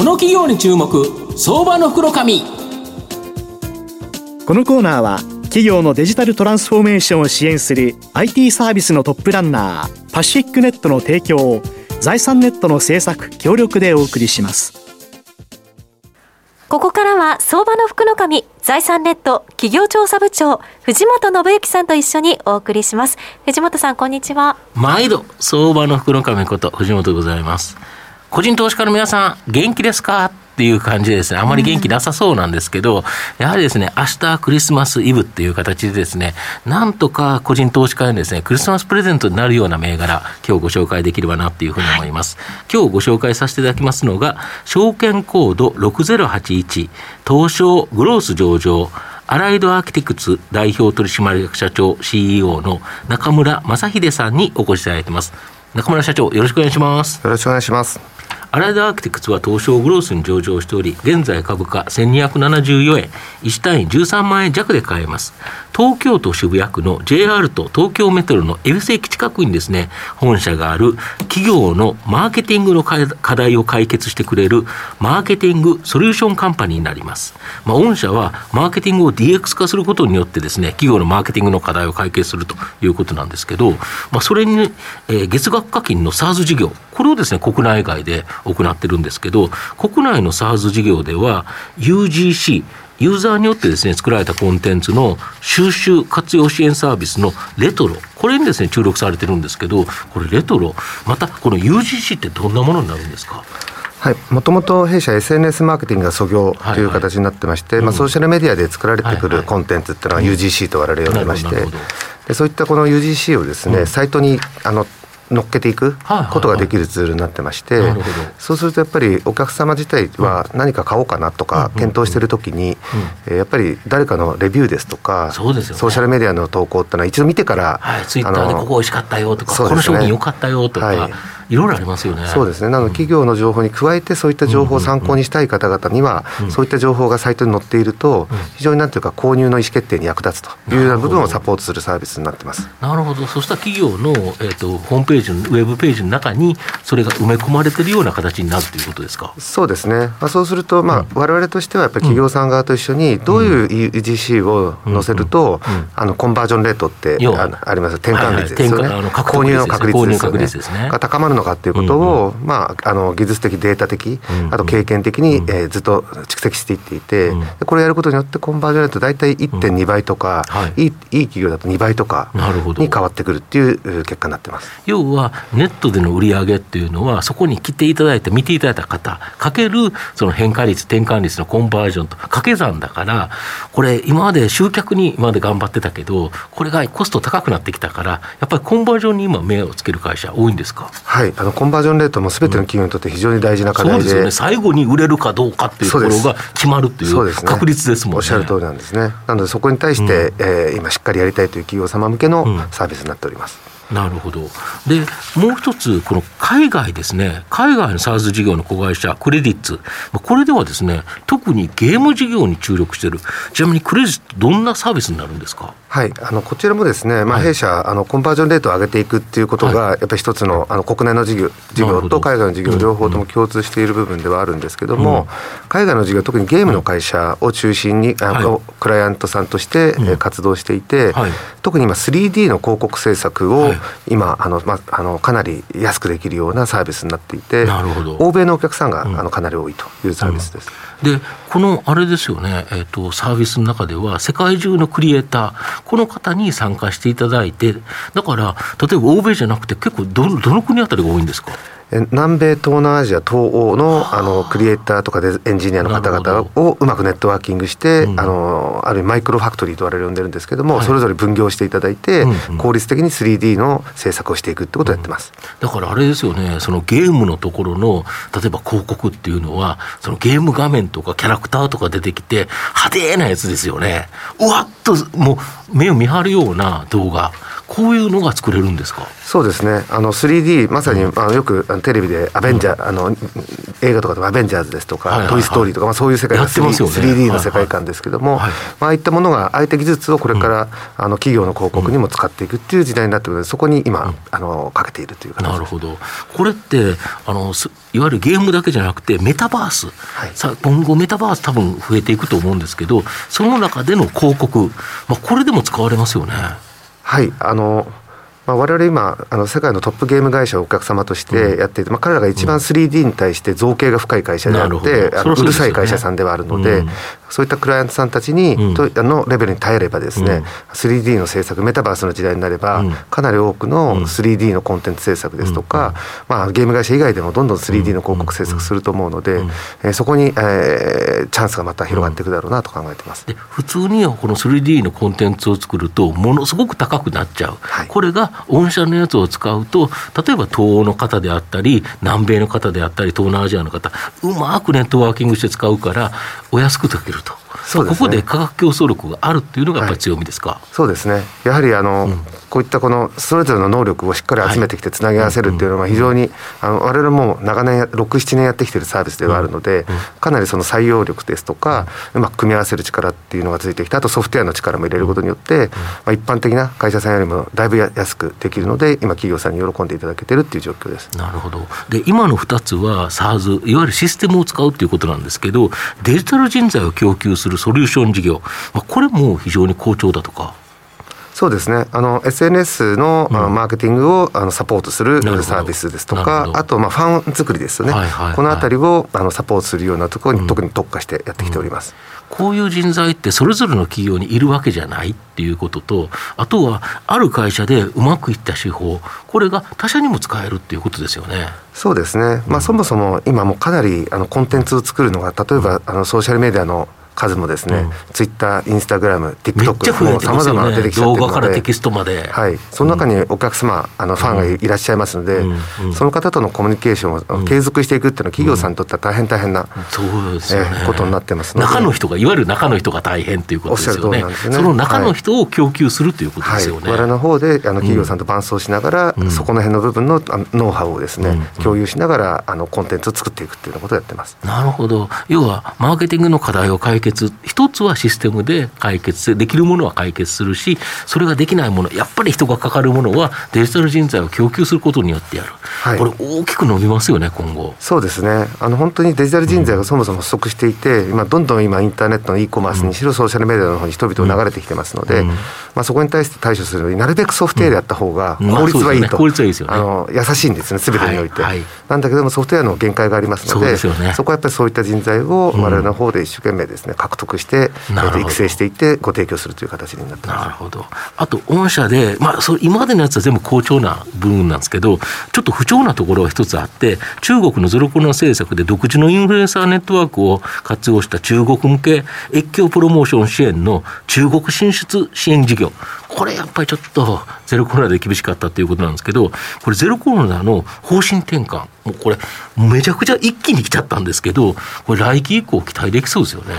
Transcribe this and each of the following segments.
この企業に注目相場の袋紙。このコーナーは企業のデジタルトランスフォーメーションを支援する IT サービスのトップランナーパシフィックネットの提供を財産ネットの制作協力でお送りします。ここからは相場の福の神財産ネット企業調査部長藤本信之さんと一緒にお送りします。藤本さんこんにちは。毎度相場の福の神こと藤本でございます個人投資家の皆さん元気ですか？っていう感じでですね、あまり元気なさそうなんですけど、うん、やはりですね、明日クリスマスイブっていう形でですね、なんとか個人投資家にですね、クリスマスプレゼントになるような銘柄、今日ご紹介できればなっていうふうに思います。はい、今日ご紹介させていただきますのが、証券コード6081、東証グロース上場、アライドアーキテクツ代表取締役社長 CEO の中村正秀さんにお越しいただいてます。中村社長、よろしくお願いします。よろしくお願いします。アライドアーキテクツは東証グロースに上場しており、現在株価1274円、1単位13万円弱で買えます。東京都渋谷区の JR と東京メトロの恵比寿駅近くにですね、本社がある企業のマーケティングの課題を解決してくれるマーケティングソリューションカンパニーになります。まあ、御社はマーケティングを DX 化することによってですね、企業のマーケティングの課題を解決するということなんですけど、まあ、それに、えー、月額課金の SARS 事業、これをですね、国内外で行ってるんですけど、国内の SARS 事業では UGC、ユーザーによってですね、作られたコンテンツの収集活用支援サービスのレトロ、これにですね、注力されてるんですけど、これレトロ、またこの UGC ってどんなものになるんですか？はい、もともと弊社 SNS マーケティングが創業という形になってまして、はいはい、まあ、ソーシャルメディアで作られてくるコンテンツっていうのは UGC と我々呼んでまして、でそういったこの UGC をですね、うん、サイトにあの乗っけていくことができるツールになってまして、そうするとやっぱりお客様自体は何か買おうかなとか検討しているときに、やっぱり誰かのレビューですとかソーシャルメディアの投稿っていうのは一度見てから、はい、ツイッターでここ美味しかったよとか、この商品良かったよとか。いろいろありますよね。そうですね。なので企業の情報に加えてそういった情報を参考にしたい方々には、そういった情報がサイトに載っていると、非常になんていうか購入の意思決定に役立つというような部分をサポートするサービスになってます。なるほど。そしたら企業のえっ、ー、とホームページのウェブページの中にそれが埋め込まれているような形になるということですか？そうですね。まあそうするとまあ、我々としてはやっぱり企業さん側と一緒にどういう EGC を載せると、あのコンバージョンレートってあります転換率ですよね。購入の確率ですね。が高まるのかっていうことをまあ、あの技術的、データ的、あと経験的に、うえずっと蓄積していっていて、これをやることによって、コンバージョンレート大体1.2倍とか、い。いいい企業だと2倍とかに変わってくるっていう結果になってます。要は、ネットでの売り上げっていうのは、そこに来ていただいて、見ていただいた方、かけるその変化率、転換率のコンバージョンと掛け算だから、これ、今まで集客に今まで頑張ってたけど、これがコスト高くなってきたから、やっぱりコンバージョンに今、目をつける会社、多いんですか？はいあのコンバージョンレートもすべての企業にとって非常に大事な課題で、うん、ね、最後に売れるかどうかっていうところが決まるっていう確率ですもんね。おっしゃる通りなんですね。なのでそこに対して、うん、えー、今しっかりやりたいという企業様向けのサービスになっております。うん、なるほど。で、もう一つ、この海外ですね、海外の SARS 事業の子会社、クレディッツ、これではですね、特にゲーム事業に注力している、ちなみにクレジット、どんなサービスになるんですか？はい、あのこちらもですね、まあ、弊社、はい、あのコンバージョンレートを上げていくっていうことが、やっぱり一つのあの国内の事業事業と海外の事業、両方とも共通している部分ではあるんですけども、うん、海外の事業、特にゲームの会社を中心に、あのクライアントさんとして、え活動していて、はい、特に今、3D の広告制作を今、あのまあ、あのかなり安くできるようなサービスになっていて、欧米のお客さんが、あのかなり多いというサービスです。でこのあれですよね、えーと、サービスの中では世界中のクリエイターこの方に参加していただいてだから例えば欧米じゃなくて結構どどの国あたりが多いんですか？南米、東南アジア、東欧のあ。のクリエイターとかでエンジニアの方々をうまくネットワーキングして、うん、あのあるいはマイクロファクトリーと我々呼んでるんですけども、はい、それぞれ分業していただいて、うんうん、効率的に 3D の制作をしていくってことをやってます、うん、だからあれですよね、そのゲームのところの例えば広告っていうのは、そのゲーム画面とかキャラクターとか出てきて、派手なやつですよね、うわっともう目を見張るような動画。こういうのが作れるんですか？そうですね。あの 3D まさに、あのよくテレビでアベンジャー、あの映画とかでもアベンジャーズですとか、トイ・ストーリーとか、まあ、そういう世界の 3D の世界観ですけども、まあああいったものがああいった技術をこれから、あの企業の広告にも使っていくっていう時代になってくるのでそこに今、あのかけているというなるほど。これってあのいわゆるゲームだけじゃなくてメタバース、はい、さ今後メタバース多分増えていくと思うんですけどその中での広告、まあ、これでも使われますよね。はいあのまあ、我々今あの世界のトップゲーム会社をお客様としてやっていて、まあ、彼らが一番 3D に対して造形が深い会社であって、あのうるさい会社さんではあるので、そういったクライアントさんたちに、うん、のレベルに耐えればですね、うん、3D の制作メタバースの時代になれば、うん、かなり多くの 3D のコンテンツ制作ですとか、まあ、ゲーム会社以外でもどんどん 3D の広告制作すると思うので、うん、えー、そこに、えー、チャンスがまた広がっていくだろうなと考えてます、で普通にはこの 3D のコンテンツを作るとものすごく高くなっちゃう、はい、これが御社のやつを使うと例えば東欧の方であったり南米の方であったり東南アジアの方うまくネットワーキングして使うからお安くできるね、ここで価格競争力があるっていうのがやっぱり強みですか、はい、そうですね。やはりあの、うん、こういったこのそれぞれの能力をしっかり集めてきてつなぎ合わせるっていうのは非常に、あの我々も長年67年やってきてるサービスではあるので、かなりその採用力ですとかうまく組み合わせる力っていうのがついてきてあとソフトウェアの力も入れることによって、まあ、一般的な会社さんよりもだいぶ安くできるので今企業さんに喜んでいただけてるっていう状況です。なるほど。で今の2つは SARS いわゆるシステムを使うっていうことなんですけどデジタル人材を供給するソリューション事業、まあ、これも非常に好調だとか。そうですね。あの SNS の、うん、マーケティングをあのサポートするサービスですとかあと、まあ、ファン作りですよね、はいはいはい、このあたりをあのサポートするようなところに、特に特化してやってきております。うん、こういう人材ってそれぞれの企業にいるわけじゃないっていうこととあとはある会社でうまくいった手法これが他社にも使えるっていうことですよね。そうですね、まあ、そもそも今もかなりあのコンテンツを作るのが例えばあのソーシャルメディアの数もですね、ツイッター、インスタグラム、TikTok もさまざま出てきちゃってるので、テキストまで、はい、その中にお客様、あのファンがいらっしゃいますので、その方とのコミュニケーションを継続していくっていうのは、企業さんにとっては大変大変な、そうですね、えことになってますので、中の人が、いわゆる中の人が大変ということですよね、その中の人を供給するということですよね。はい、我々の方であの企業さんと伴走しながら、そこの辺の部分のノウハウをですね、共有しながらあのコンテンツを作っていくっていうことをやってます。なるほど。要はマーケティングの課題を解決一つははシステムで解決できるものは解決するしそれができないものやっぱり人がかかるものはデジタル人材を供給することによってやる、はい、これ大きく伸びますよね今後。そうですね。あの本当にデジタル人材がそもそも不足していて、うん、今どんどん今インターネットの e コマースにしろソーシャルメディアの方に人々流れてきてますので、うん、まあ、そこに対して対処するのになるべくソフトウェアでやった方が効率はいいと、効率はいいですよね。あの優しいんですね全てにおいて、はいはい、なんだけどもソフトウェアの限界がありますのでそ、ね、そこはやっぱりそういった人材を我々の方で一生懸命ですね獲得して、うん、育成していってご提供するという形になってなるほど。あと御社で、まあ、そ今までのやつは全部好調な部分なんですけどちょっと不調なところが一つあって中国のゼロコロナ政策で独自のインフルエンサーネットワークを活用した中国向け越境プロモーション支援の中国進出支援事業これやっぱりちょっとゼロコロナで厳しかったということなんですけどこれゼロコロナの方針転換もうこれめちゃくちゃ一気に来ちゃったんですけどこれ来期以降期待できそうですよね。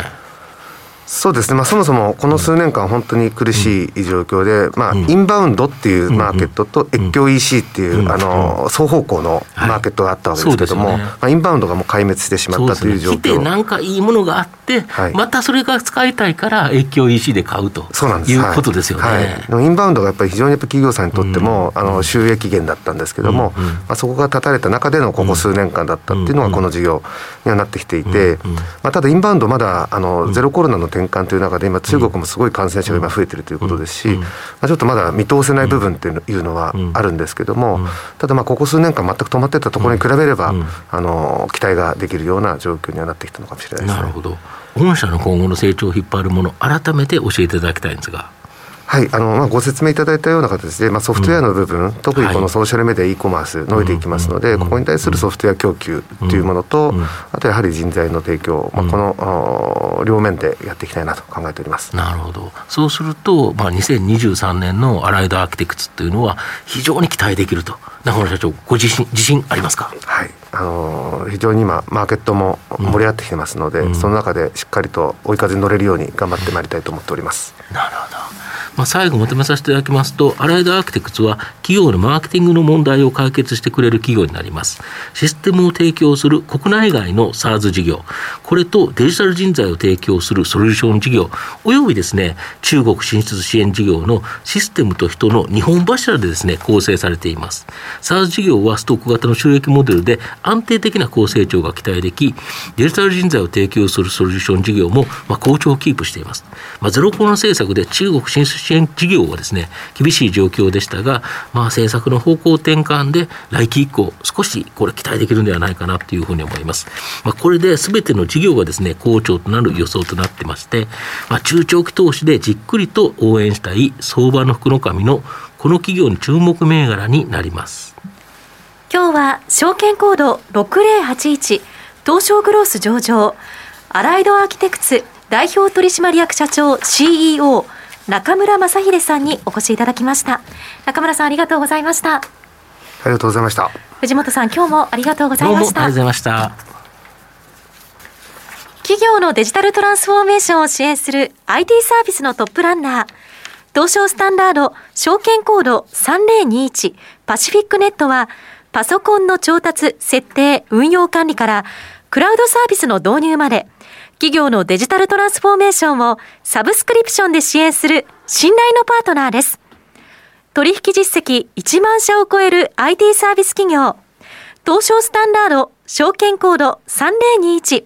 そうですね、まあ、そもそもこの数年間、本当に苦しい状況で、まあ、インバウンドっていうマーケットと越境 EC っていう、あの双方向のマーケットがあったわけですけども、まあ、インバウンドがもう壊滅してしまったという状況、ね、来て、なんかいいものがあって、またそれが使いたいから、越境 EC で買うとそうなんです。いうことですよね、はい。インバウンドがやっぱり非常にやっぱ企業さんにとっても、あの収益源だったんですけども、まあ、そこが断たれた中でのここ数年間だったっていうのが、この事業にはなってきていて、まあ、ただ、インバウンド、まだあのゼロコロナの転換という中で、今、中国もすごい感染者が今増えてるということですし、まあ、ちょっとまだ見通せない部分っていうのはあるんですけども、ただまあここ数年間全く止まってたところに比べれば、あの期待ができるような状況にはなってきたのかもしれないですね。なるほど。御社の今後の成長を引っ張るもの改めて教えていただきたいんですが。はいあのまあ、ご説明いただいたような形で、まあ、ソフトウェアの部分、うん、特にこのソーシャルメディア、e コマース伸びていきますので、ここに対するソフトウェア供給というものと、あとやはり人材の提供、まあ、この両面でやっていきたいなと考えております。なるほど、そうすると、まあ、2023年のアライドアーキテクツというのは、非常に期待できると、中村社長、ご自信自信ありますか？はい。あの非常に今、マーケットも盛り上がってきてますので、うん、その中でしっかりと追い風に乗れるように頑張ってまいりたいと思っております。なるほどまあ、最後まとめさせていただきますと、アライドアーキテクツは企業のマーケティングの問題を解決してくれる企業になります。システムを提供する国内外の SARS 事業、これとデジタル人材を提供するソリューション事業、およびですね、中国進出支援事業のシステムと人の2本柱でですね、構成されています。SARS 事業はストック型の収益モデルで安定的な高成長が期待でき、デジタル人材を提供するソリューション事業も、まあ、好調をキープしています。まあ、ゼロコロナ政策で中国進出支援事業はですね、厳しい状況でしたが、まあ、政策の方向転換で来期以降、少しこれ期待できるんではないかなというふうに思います。まあ、これで全ての事業がですね、好調となる予想となってまして、まあ、中長期投資でじっくりと応援したい相場の福の神のこの企業に注目銘柄になります。今日は証券コード6081東証グロース上場アライドアーキテクツ代表取締役社長 CEO 中村正秀さんにお越しいただきました。中村さんありがとうございました。ありがとうございました。藤本さん今日もありがとうございました。ありがとうございました企業のデジタルトランスフォーメーションを支援する IT サービスのトップランナー。東証スタンダード証券コード3021パシフィックネットはパソコンの調達、設定、運用管理からクラウドサービスの導入まで企業のデジタルトランスフォーメーションをサブスクリプションで支援する信頼のパートナーです。取引実績1万社を超える IT サービス企業、東証スタンダード証券コード3021